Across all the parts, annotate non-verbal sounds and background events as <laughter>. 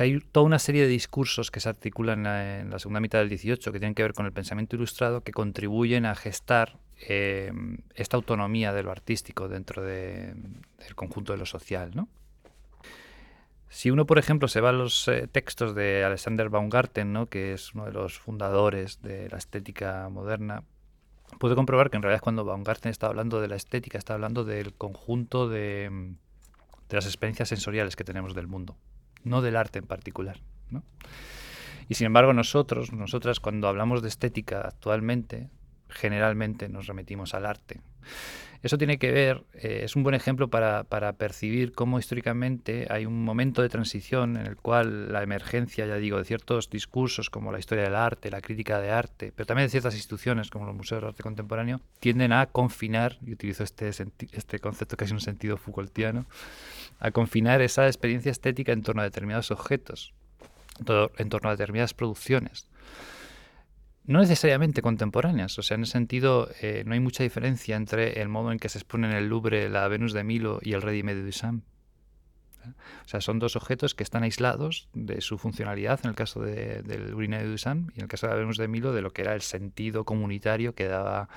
Hay toda una serie de discursos que se articulan en la, segunda mitad del 18 que tienen que ver con el pensamiento ilustrado que contribuyen a gestar eh, esta autonomía de lo artístico dentro del conjunto de lo social. Si uno, por ejemplo, se va a los eh, textos de Alexander Baumgarten, ¿no? que es uno de los fundadores de la estética moderna, puede comprobar que en realidad cuando Baumgarten está hablando de la estética, está hablando del conjunto de las experiencias sensoriales que tenemos del mundo no del arte en particular. Y sin embargo nosotros, nosotras cuando hablamos de estética actualmente, generalmente nos remitimos al arte. Eso tiene que ver, eh, es un buen ejemplo para, percibir cómo históricamente hay un momento de transición en el cual la emergencia, ya digo, de ciertos discursos como la historia del arte, la crítica de arte, pero también de ciertas instituciones como los museos de arte contemporáneo, tienden a confinar, y utilizo este, este concepto casi en un sentido Foucaultiano, a confinar esa experiencia estética en torno a determinados objetos, en torno a determinadas producciones no necesariamente contemporáneas. O sea, en ese sentido, eh, no hay mucha diferencia entre el modo en que se expone en el Louvre la Venus de Milo y el Ready Made Duchamp. O sea, son dos objetos que están aislados de su funcionalidad, en el caso de, del Urine de Duchamp y en el caso de la Venus de Milo, de lo que era el sentido comunitario que daba,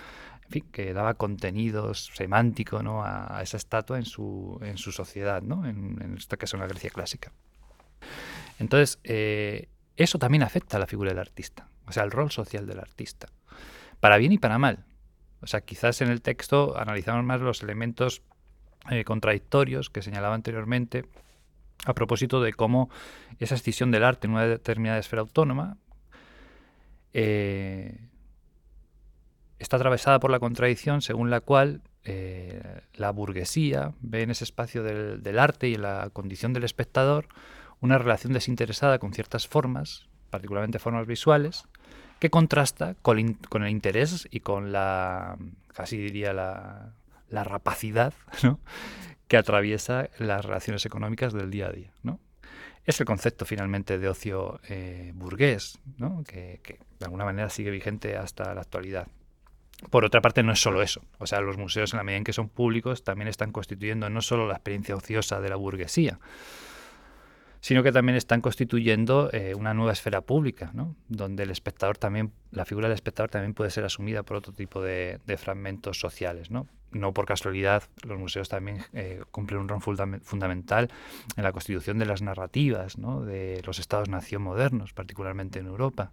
en fin, que daba contenido semántico ¿no? a, esa estatua en su, en su sociedad, ¿no? en, en este caso en la Grecia clásica. Entonces, eh, eso también afecta a la figura del artista o sea, el rol social del artista, para bien y para mal. O sea, quizás en el texto analizamos más los elementos eh, contradictorios que señalaba anteriormente a propósito de cómo esa escisión del arte en una determinada esfera autónoma eh, está atravesada por la contradicción según la cual eh, la burguesía ve en ese espacio del, del, arte y en la condición del espectador una relación desinteresada con ciertas formas, particularmente formas visuales, que contrasta con, el interés y con la, casi diría, la, rapacidad que atraviesa las relaciones económicas del día a día. ¿no? Es el concepto finalmente de ocio eh, burgués, que, de alguna manera sigue vigente hasta la actualidad. Por otra parte, no es solo eso. O sea, los museos, en la medida en que son públicos, también están constituyendo no solo la experiencia ociosa de la burguesía, sino que también están constituyendo eh, una nueva esfera pública, ¿no? donde el espectador también, la figura del espectador también puede ser asumida por otro tipo de, fragmentos sociales. ¿no? no por casualidad, los museos también eh, cumplen un rol fundamental en la constitución de las narrativas ¿no? de los estados-nación modernos, particularmente en Europa.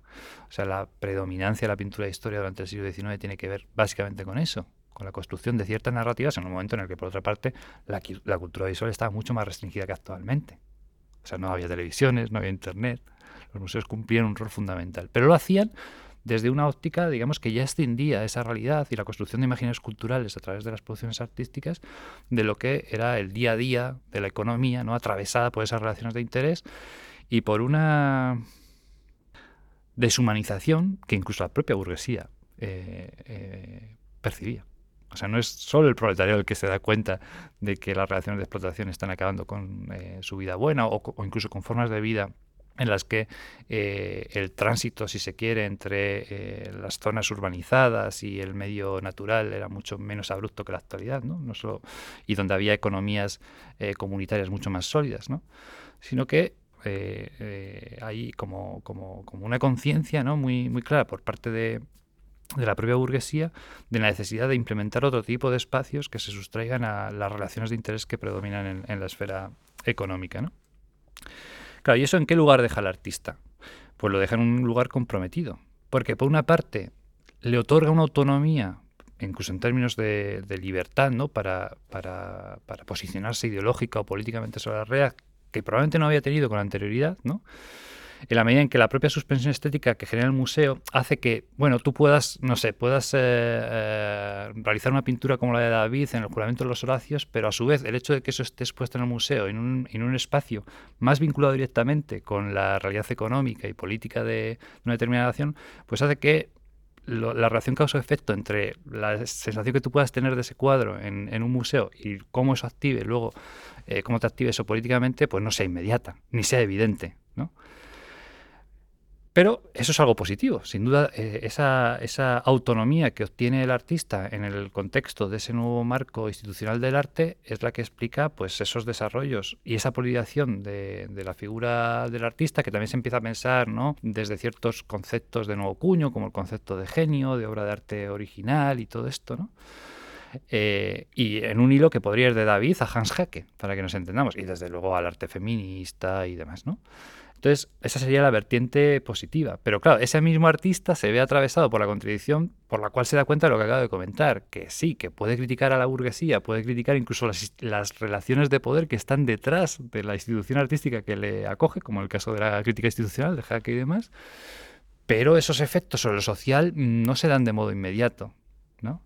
O sea, la predominancia de la pintura de historia durante el siglo XIX tiene que ver básicamente con eso, con la construcción de ciertas narrativas en un momento en el que, por otra parte, la, la cultura visual estaba mucho más restringida que actualmente. O sea, no había televisiones, no había internet. Los museos cumplían un rol fundamental. Pero lo hacían desde una óptica, digamos, que ya extendía esa realidad y la construcción de imágenes culturales a través de las producciones artísticas de lo que era el día a día de la economía, ¿no? atravesada por esas relaciones de interés y por una deshumanización que incluso la propia burguesía eh, eh, percibía. O sea, no es solo el proletariado el que se da cuenta de que las relaciones de explotación están acabando con eh, su vida buena o, incluso con formas de vida en las que eh, el tránsito, si se quiere, entre eh, las zonas urbanizadas y el medio natural era mucho menos abrupto que la actualidad, ¿no? no solo, y donde había economías comunitarias mucho más sólidas, ¿no? sino que hay como, como, como una conciencia ¿no? muy, muy clara por parte de, de la propia burguesía de la necesidad de implementar otro tipo de espacios que se sustraigan a las relaciones de interés que predominan en, la esfera económica. ¿no? Claro, ¿y eso en qué lugar deja al artista? Pues lo deja en un lugar comprometido, porque por una parte le otorga una autonomía, incluso en términos de, libertad, ¿no? Para, posicionarse ideológica o políticamente sobre la red, que probablemente no había tenido con anterioridad, ¿no? En la medida en que la propia suspensión estética que genera el museo hace que, bueno, tú puedas, no sé, puedas eh, eh, realizar una pintura como la de David en el juramento de los Horacios, pero a su vez el hecho de que eso esté expuesto en el museo, en un, en un espacio más vinculado directamente con la realidad económica y política de una determinada nación, pues hace que la relación causa-efecto entre la sensación que tú puedas tener de ese cuadro en, un museo y cómo eso active luego, eh, cómo te active eso políticamente, pues no sea inmediata, ni sea evidente, ¿no? Pero eso es algo positivo. Sin duda, eh, esa, esa, autonomía que obtiene el artista en el contexto de ese nuevo marco institucional del arte es la que explica pues, esos desarrollos y esa polidación de, de, la figura del artista que también se empieza a pensar ¿no? desde ciertos conceptos de nuevo cuño, como el concepto de genio, de obra de arte original y todo esto. ¿no? Eh, y en un hilo que podría ir de David a Hans Hecke, para que nos entendamos, y desde luego al arte feminista y demás, ¿no? Entonces, esa sería la vertiente positiva. Pero claro, ese mismo artista se ve atravesado por la contradicción por la cual se da cuenta de lo que acabo de comentar, que sí, que puede criticar a la burguesía, puede criticar incluso las, relaciones de poder que están detrás de la institución artística que le acoge, como el caso de la crítica institucional de Hacke y demás, pero esos efectos sobre lo social no se dan de modo inmediato, ¿no?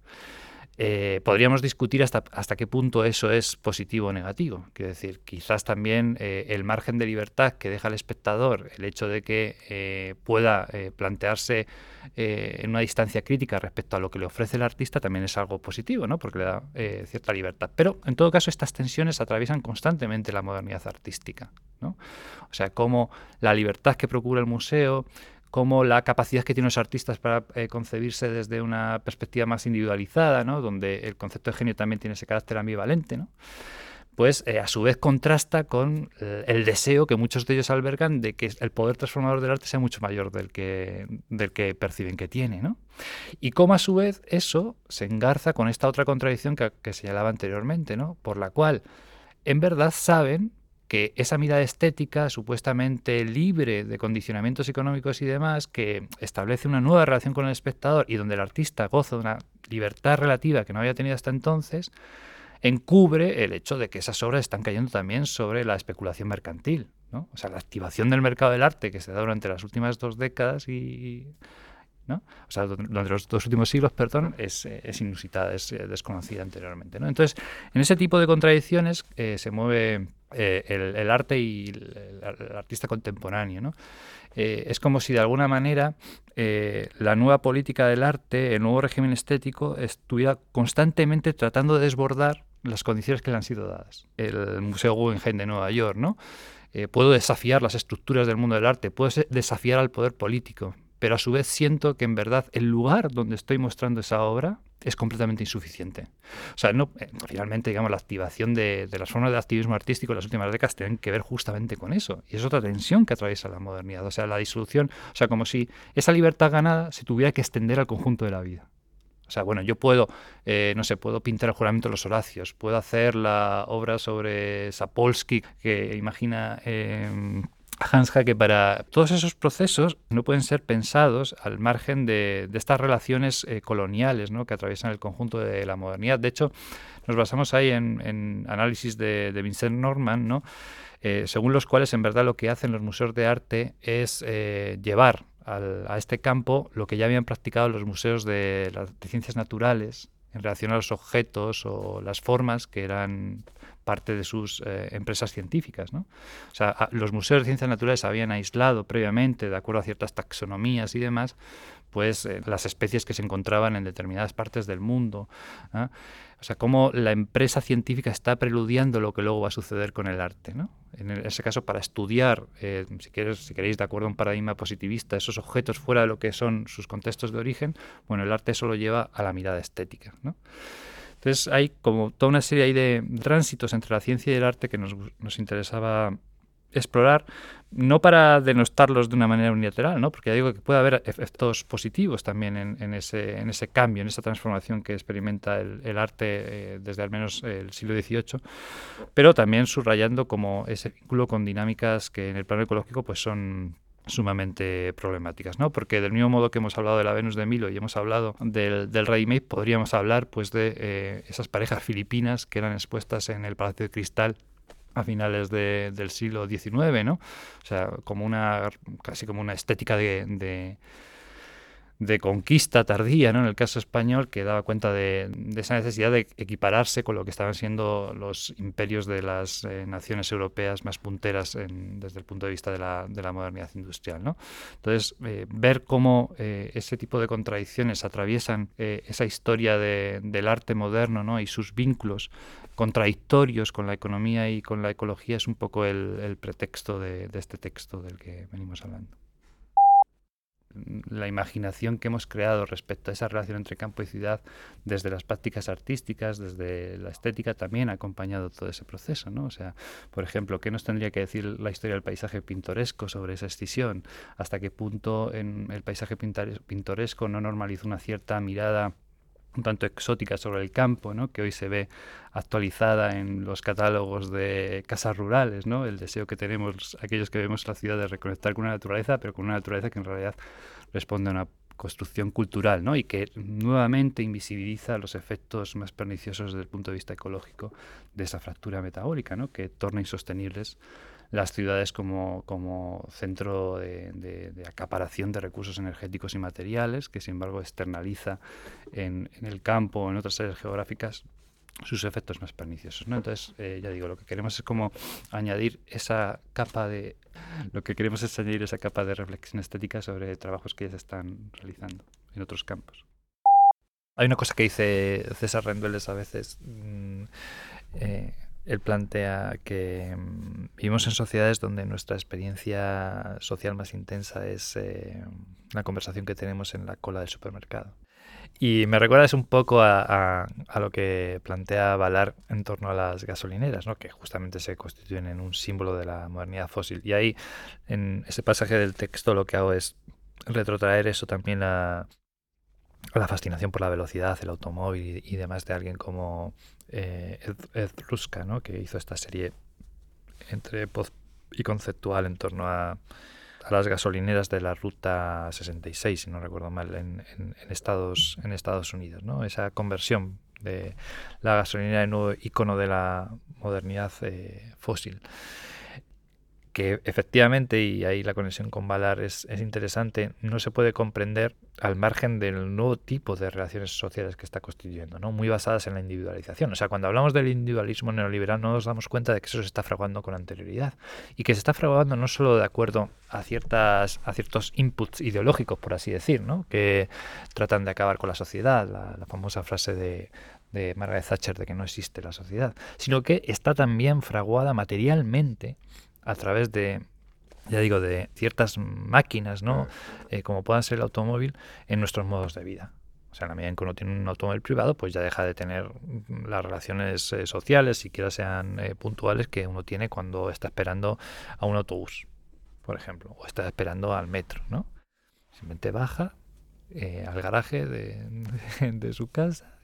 Eh, podríamos discutir hasta, hasta qué punto eso es positivo o negativo. Quiero decir, quizás también eh, el margen de libertad que deja el espectador, el hecho de que eh, pueda plantearse en una distancia crítica respecto a lo que le ofrece el artista, también es algo positivo, ¿no? porque le da cierta libertad. Pero en todo caso, estas tensiones atraviesan constantemente la modernidad artística. ¿no? O sea, como la libertad que procura el museo, como la capacidad que tienen los artistas para eh, concebirse desde una perspectiva más individualizada, ¿no? donde el concepto de genio también tiene ese carácter ambivalente, ¿no? pues eh, a su vez contrasta con eh, el deseo que muchos de ellos albergan de que el poder transformador del arte sea mucho mayor del que, del que perciben que tiene. ¿no? Y cómo a su vez eso se engarza con esta otra contradicción que, que señalaba anteriormente, ¿no? por la cual en verdad saben que esa mirada estética, supuestamente libre de condicionamientos económicos y demás, que establece una nueva relación con el espectador y donde el artista goza de una libertad relativa que no había tenido hasta entonces, encubre el hecho de que esas obras están cayendo también sobre la especulación mercantil. ¿no? O sea, la activación del mercado del arte que se da durante las últimas dos décadas y, ¿no? O sea, durante los dos últimos siglos, perdón, es, es inusitada, es eh, desconocida anteriormente. ¿no? Entonces, en ese tipo de contradicciones eh, se mueve eh, el, arte y el, artista contemporáneo. ¿no? es como si de alguna manera la nueva política del arte, el nuevo régimen estético, estuviera constantemente tratando de desbordar las condiciones que le han sido dadas. El Museo Guggenheim de Nueva York, ¿no? puedo desafiar las estructuras del mundo del arte, puedo desafiar al poder político, pero a su vez siento que en verdad el lugar donde estoy mostrando esa obra es completamente insuficiente. O sea, no, eh, finalmente, digamos, la activación de, las formas de activismo artístico en las últimas décadas tienen que ver justamente con eso. Y es otra tensión que atraviesa la modernidad. O sea, la disolución, o sea, como si esa libertad ganada se tuviera que extender al conjunto de la vida. O sea, bueno, yo puedo, eh, no sé, puedo pintar el juramento de los Horacios, puedo hacer la obra sobre Sapolsky, que imagina... Eh, Hans que para todos esos procesos no pueden ser pensados al margen de, estas relaciones eh, coloniales que atraviesan el conjunto de la modernidad. De hecho, nos basamos ahí en, análisis de, Vincent Norman, ¿no? Eh, según los cuales en verdad lo que hacen los museos de arte es eh, llevar a este campo lo que ya habían practicado los museos de, de ciencias naturales en relación a los objetos o las formas que eran parte de sus eh, empresas científicas. O sea, los museos de ciencias naturales habían aislado previamente, de acuerdo a ciertas taxonomías y demás, pues eh, las especies que se encontraban en determinadas partes del mundo. O sea, cómo la empresa científica está preludiando lo que luego va a suceder con el arte. ¿no? En ese caso, para estudiar, eh, si, queréis, de acuerdo a un paradigma positivista, esos objetos fuera de lo que son sus contextos de origen, bueno, el arte eso lo lleva a la mirada estética. ¿no? Entonces hay como toda una serie de tránsitos entre la ciencia y el arte que nos, nos interesaba explorar, no para denostarlos de una manera unilateral, ¿no? porque ya digo que puede haber efectos positivos también en, ese, en ese cambio, en esa transformación que experimenta el, arte eh, desde al menos el siglo XVIII, pero también subrayando como ese vínculo con dinámicas que en el plano ecológico pues son sumamente problemáticas, ¿no? Porque del mismo modo que hemos hablado de la Venus de Milo y hemos hablado del, del ready podríamos hablar pues de eh, esas parejas filipinas que eran expuestas en el Palacio de Cristal a finales del siglo XIX, ¿no? O sea, como una casi como una estética de de conquista tardía, ¿no? en el caso español, que daba cuenta de, esa necesidad de equipararse con lo que estaban siendo los imperios de las eh, naciones europeas más punteras desde el punto de vista de la, de la modernidad industrial. ¿no? Entonces, eh, ver cómo eh, ese tipo de contradicciones atraviesan esa historia del arte moderno ¿no? y sus vínculos contradictorios con la economía y con la ecología es un poco el, pretexto de este texto del que venimos hablando. La imaginación que hemos creado respecto a esa relación entre campo y ciudad, desde las prácticas artísticas, desde la estética, también ha acompañado todo ese proceso, ¿no? O sea, por ejemplo, ¿qué nos tendría que decir la historia del paisaje pintoresco sobre esa escisión? ¿Hasta qué punto en el paisaje pintoresco no normaliza una cierta mirada un tanto exótica sobre el campo, ¿no? que hoy se ve actualizada en los catálogos de casas rurales, ¿no? el deseo que tenemos aquellos que vemos la ciudad de reconectar con la naturaleza, pero con una naturaleza que en realidad responde a una construcción cultural ¿no? y que nuevamente invisibiliza los efectos más perniciosos desde el punto de vista ecológico de esa fractura metabólica, ¿no? que torna insostenibles las ciudades como, como centro de, acaparación de recursos energéticos y materiales, que sin embargo externaliza en, el campo o en otras áreas geográficas sus efectos más perniciosos. ¿no? Entonces, eh, ya digo, lo que queremos es como añadir esa capa de lo que queremos es añadir esa capa de reflexión estética sobre trabajos que ya se están realizando en otros campos. Hay una cosa que dice César Rendueles a veces. Mm, eh, él plantea que mm, vivimos en sociedades donde nuestra experiencia social más intensa es eh, la conversación que tenemos en la cola del supermercado. Y me recuerda un poco a, lo que plantea Valar en torno a las gasolineras, ¿no? que justamente se constituyen en un símbolo de la modernidad fósil. Y ahí, en ese pasaje del texto, lo que hago es retrotraer eso también a, la fascinación por la velocidad, el automóvil y, demás de alguien como eh, Ed, Ruska, ¿no? que hizo esta serie entre y conceptual en torno a, las gasolineras de la ruta 66, si no recuerdo mal, en, Estados, en Estados Unidos. ¿no? Esa conversión de la gasolinera en nuevo icono de la modernidad eh, fósil que efectivamente, y ahí la conexión con Valar es, interesante, no se puede comprender al margen del nuevo tipo de relaciones sociales que está constituyendo, ¿no? muy basadas en la individualización. O sea, cuando hablamos del individualismo neoliberal no nos damos cuenta de que eso se está fraguando con anterioridad y que se está fraguando no solo de acuerdo a, ciertas, a ciertos inputs ideológicos, por así decir, ¿no? que tratan de acabar con la sociedad, la, famosa frase de, de Margaret Thatcher de que no existe la sociedad, sino que está también fraguada materialmente a través de, ya digo, de ciertas máquinas, ¿no? Eh, como puedan ser el automóvil, en nuestros modos de vida. O sea, en la medida en que uno tiene un automóvil privado, pues ya deja de tener las relaciones eh, sociales, siquiera sean eh, puntuales, que uno tiene cuando está esperando a un autobús, por ejemplo, o está esperando al metro, ¿no? Simplemente baja al garaje de, <laughs> de su casa,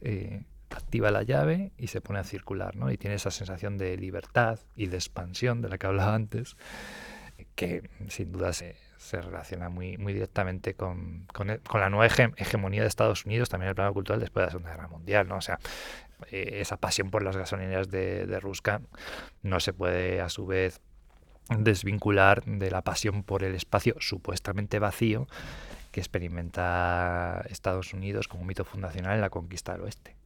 activa la llave y se pone a circular, ¿no? Y tiene esa sensación de libertad y de expansión de la que hablaba antes, que sin duda se, relaciona muy, directamente con, con, la nueva hegemonía de Estados Unidos, también el plano cultural después de la Segunda Guerra Mundial, ¿no? O sea, eh, esa pasión por las gasolineras de, de Ruska no se puede a su vez desvincular de la pasión por el espacio supuestamente vacío que experimenta Estados Unidos como mito fundacional en la conquista del oeste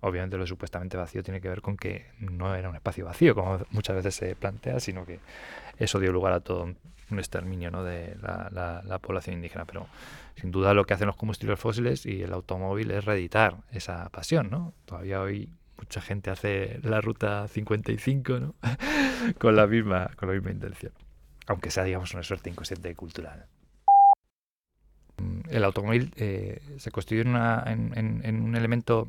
obviamente lo supuestamente vacío tiene que ver con que no era un espacio vacío, como muchas veces se plantea, sino que eso dio lugar a todo un exterminio ¿no? de la, población indígena. Pero sin duda lo que hacen los combustibles fósiles y el automóvil es reeditar esa pasión. ¿no? Todavía hoy mucha gente hace la ruta 55 ¿no? <laughs> con, la misma, con la misma intención, aunque sea digamos una suerte inconsciente cultural el automóvil eh, se constituye en, un elemento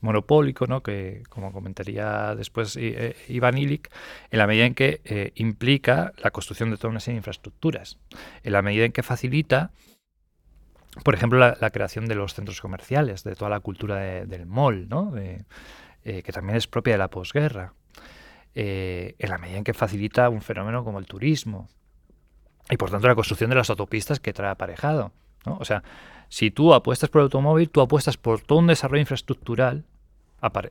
monopólico, ¿no? que como comentaría después eh, Iván Illich, en la medida en que eh, implica la construcción de toda una serie de infraestructuras, en la medida en que facilita, por ejemplo, la, creación de los centros comerciales, de toda la cultura del mall, ¿no? Eh, que también es propia de la posguerra, en la medida en que facilita un fenómeno como el turismo, y por tanto la construcción de las autopistas que trae aparejado. ¿no? O sea, si tú apuestas por el automóvil, tú apuestas por todo un desarrollo infraestructural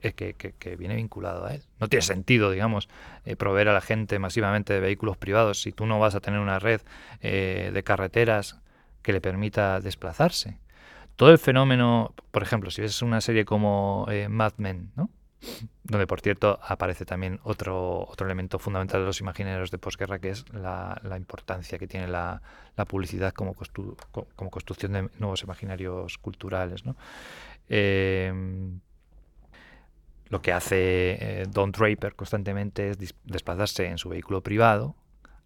eh, que, viene vinculado a él. No tiene sentido, digamos, eh, proveer a la gente masivamente de vehículos privados si tú no vas a tener una red eh, de carreteras que le permita desplazarse. Todo el fenómeno, por ejemplo, si ves una serie como Mad Men, ¿no? Donde por cierto aparece también otro, otro elemento fundamental de los imaginarios de posguerra, que es la, importancia que tiene la, publicidad como, como construcción de nuevos imaginarios culturales. Em, lo que hace eh, Don Draper constantemente es desplazarse en su vehículo privado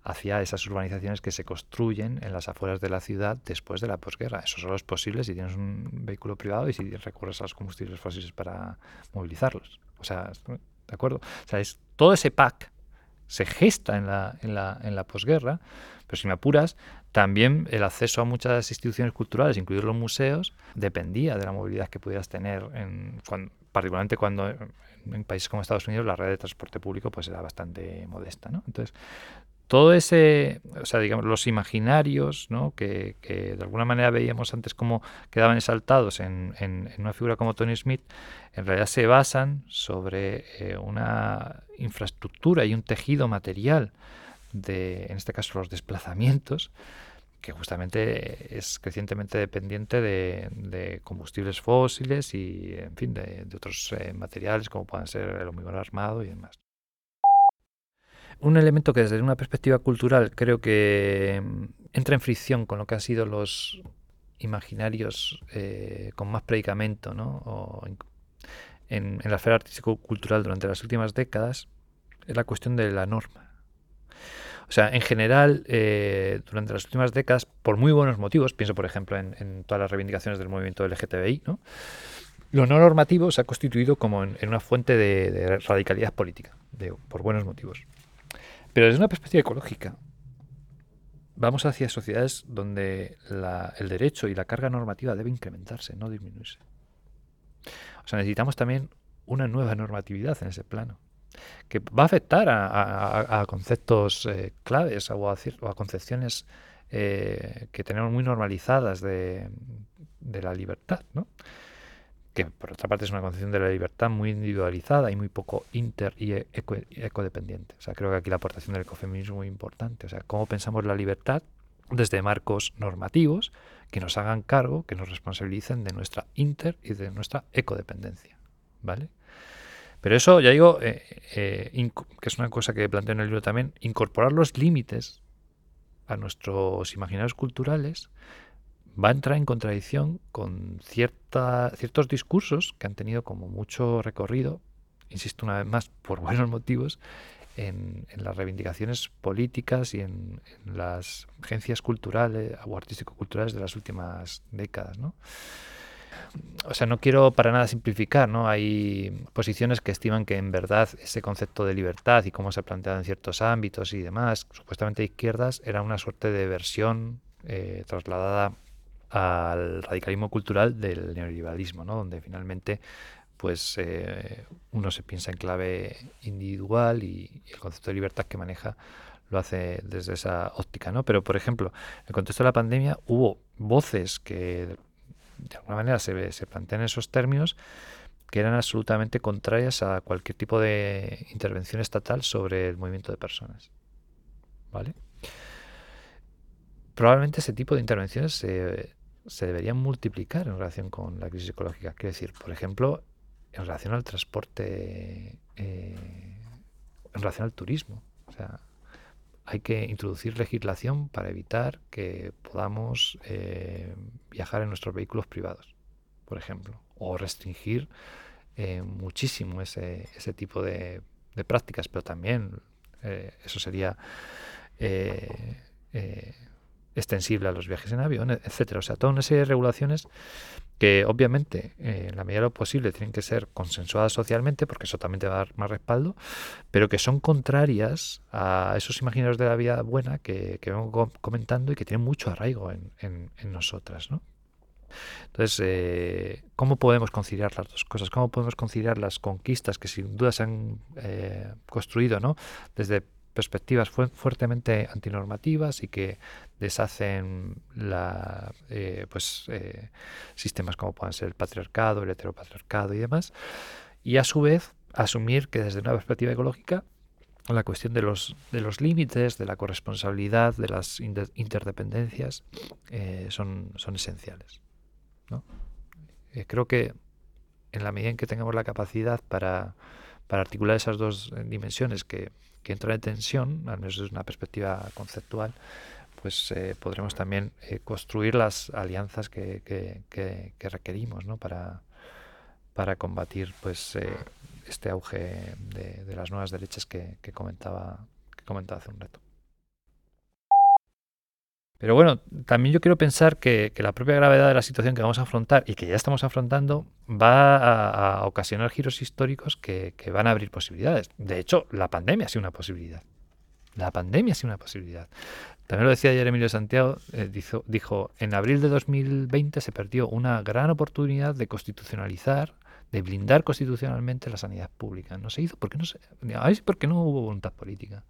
hacia esas urbanizaciones que se construyen en las afueras de la ciudad después de la posguerra. Eso solo es posible si tienes un vehículo privado y si recurres a los combustibles fósiles para movilizarlos. O sea, ¿de acuerdo? O sea, es, todo ese pack se gesta en la, en la, en la posguerra, pero si me apuras, también el acceso a muchas instituciones culturales, incluidos los museos, dependía de la movilidad que pudieras tener, en, particularmente cuando en países como Estados Unidos la red de transporte público pues era bastante modesta. ¿no? Entonces, todo ese, o sea, digamos, los imaginarios, ¿no? que, de alguna manera veíamos antes cómo quedaban exaltados en, en, una figura como Tony Smith, en realidad se basan sobre eh, una infraestructura y un tejido material de, en este caso, los desplazamientos, que justamente es crecientemente dependiente de, combustibles fósiles y, en fin, de, otros eh, materiales como puedan ser el hormigón armado y demás. Un elemento que desde una perspectiva cultural creo que mm, entra en fricción con lo que han sido los imaginarios eh, con más predicamento ¿no? en, la esfera artístico-cultural durante las últimas décadas es la cuestión de la norma. O sea, en general, eh, durante las últimas décadas, por muy buenos motivos, pienso por ejemplo en, todas las reivindicaciones del movimiento LGTBI, ¿no? lo no normativo se ha constituido como en, una fuente de, radicalidad política, por buenos motivos. Pero desde una perspectiva ecológica, vamos hacia sociedades donde el derecho y la carga normativa debe incrementarse, no disminuirse. O sea, necesitamos también una nueva normatividad en ese plano, que va a afectar a, conceptos eh, claves o a, concepciones eh, que tenemos muy normalizadas de la libertad, ¿no? Que por otra parte es una concepción de la libertad muy individualizada y muy poco inter y ecodependiente. O sea, creo que aquí la aportación del ecofeminismo es muy importante. O sea, cómo pensamos la libertad desde marcos normativos que nos hagan cargo, que nos responsabilicen de nuestra inter y de nuestra ecodependencia. ¿Vale? Pero eso, ya digo, eh, eh, que es una cosa que planteo en el libro también, incorporar los límites a nuestros imaginarios culturales va a entrar en contradicción con cierta, ciertos discursos que han tenido como mucho recorrido, insisto una vez más, <laughs> por buenos motivos, en, las reivindicaciones políticas y en, las agencias culturales o artístico-culturales de las últimas décadas. ¿no? O sea, no quiero para nada simplificar, ¿no? Hay posiciones que estiman que en verdad ese concepto de libertad y cómo se ha planteado en ciertos ámbitos y demás, supuestamente izquierdas, era una suerte de versión eh, trasladada al radicalismo cultural del neoliberalismo, ¿no? donde finalmente pues eh, uno se piensa en clave individual y, el concepto de libertad que maneja lo hace desde esa óptica, ¿no? Pero, por ejemplo, en el contexto de la pandemia hubo voces que de alguna manera se, se plantean esos términos que eran absolutamente contrarias a cualquier tipo de intervención estatal sobre el movimiento de personas. ¿Vale? Probablemente ese tipo de intervenciones se, se deberían multiplicar en relación con la crisis ecológica. Quiero decir, por ejemplo, en relación al transporte, eh, en relación al turismo. O sea, hay que introducir legislación para evitar que podamos eh, viajar en nuestros vehículos privados, por ejemplo, o restringir eh, muchísimo ese, ese tipo de, de, prácticas, pero también eso sería extensible a los viajes en avión, etcétera. O sea, toda una serie de regulaciones que obviamente en la medida de lo posible tienen que ser consensuadas socialmente, porque eso también te va a dar más respaldo, pero que son contrarias a esos imaginarios de la vida buena que, vengo comentando y que tienen mucho arraigo en, nosotras. ¿no? Entonces, eh, ¿cómo podemos conciliar las dos cosas? ¿Cómo podemos conciliar las conquistas que sin duda se han eh, construido ¿no? desde perspectivas fuertemente antinormativas y que deshacen la, eh, pues, eh, sistemas como puedan ser el patriarcado, el heteropatriarcado y demás, y a su vez asumir que desde una perspectiva ecológica la cuestión de los, de los límites, de la corresponsabilidad, de las interdependencias eh, son, son esenciales. creo que en la medida en que tengamos la capacidad para, para articular esas dos dimensiones que, que entra en tensión, al menos desde una perspectiva conceptual, pues eh, podremos también eh, construir las alianzas que, que, requerimos ¿no? para, para combatir pues eh, este auge de, de, las nuevas derechas que, comentaba, que comentaba hace un rato. Pero bueno, también yo quiero pensar que, la propia gravedad de la situación que vamos a afrontar y que ya estamos afrontando va a, ocasionar giros históricos que, van a abrir posibilidades. De hecho, la pandemia ha sido una posibilidad. La pandemia ha sido una posibilidad. También lo decía ayer Emilio Santiago, eh, dijo, dijo, en abril de 2020 se perdió una gran oportunidad de constitucionalizar de blindar constitucionalmente la sanidad pública. No se hizo porque no se, porque no hubo voluntad política.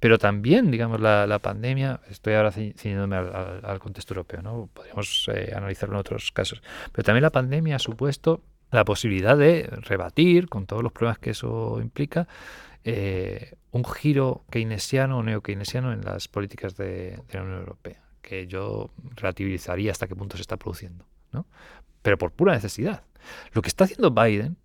Pero también, digamos, la, pandemia, estoy ahora ciñéndome al, contexto europeo, ¿no? Podríamos eh, analizarlo en otros casos, pero también la pandemia ha supuesto la posibilidad de rebatir, con todos los problemas que eso implica, eh, un giro keynesiano o neo-keynesiano en las políticas de la Unión Europea, que yo relativizaría hasta qué punto se está produciendo, ¿no? pero por pura necesidad. Lo que está haciendo Biden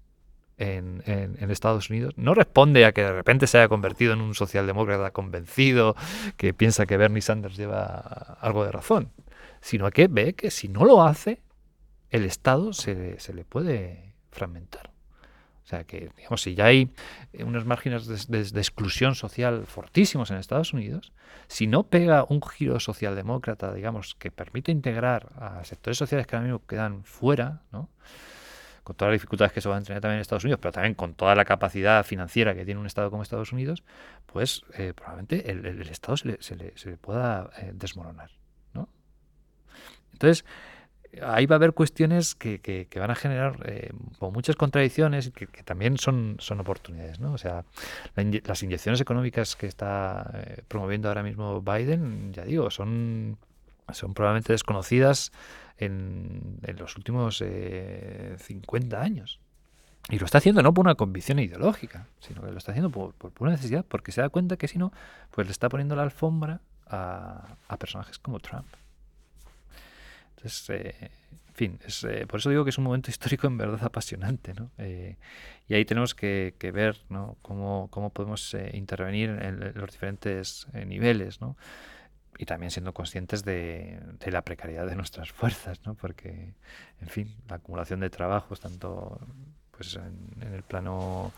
en, Estados Unidos no responde a que de repente se haya convertido en un socialdemócrata convencido que piensa que Bernie Sanders lleva algo de razón, sino a que ve que si no lo hace, el Estado se, le puede fragmentar. O sea que, digamos, si ya hay unos márgenes de, exclusión social fortísimos en Estados Unidos, si no pega un giro socialdemócrata, digamos, que permite integrar a sectores sociales que ahora mismo quedan fuera, ¿no? con todas las dificultades que se van a tener también en Estados Unidos, pero también con toda la capacidad financiera que tiene un Estado como Estados Unidos, pues eh, probablemente el, Estado se le pueda eh, desmoronar. ¿no? Entonces, ahí va a haber cuestiones que, que, van a generar eh, muchas contradicciones y que, también son, oportunidades. ¿no? O sea, las inyecciones económicas que está promoviendo ahora mismo Biden, ya digo, son, son probablemente desconocidas en, los últimos 50 eh, años. Y lo está haciendo no por una convicción ideológica, sino que lo está haciendo por, por pura necesidad, porque se da cuenta que si no, pues le está poniendo la alfombra a, personajes como Trump. Entonces, eh, en fin, es, eh, por eso digo que es un momento histórico en verdad apasionante, ¿no? y ahí tenemos que, ver ¿no? cómo, cómo podemos intervenir en, en, los diferentes niveles, ¿no? y también siendo conscientes de, la precariedad de nuestras <laughs> fuerzas, ¿no? porque, en fin, la acumulación de trabajos, tanto pues, en, el plano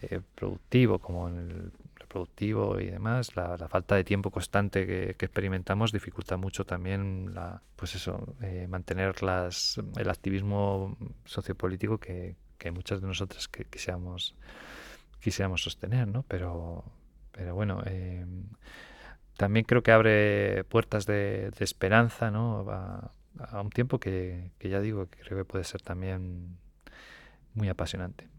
eh, productivo como en el reproductivo y demás, la, falta de tiempo constante que, experimentamos dificulta mucho también la, pues eso, eh, mantener las, el activismo sociopolítico que, que muchas de nosotras que quisiéramos, quisiéramos sostener, ¿no? Pero, pero bueno, eh, también creo que abre puertas de, esperanza ¿no? a, un tiempo que, que, ya digo que creo que puede ser también muy apasionante.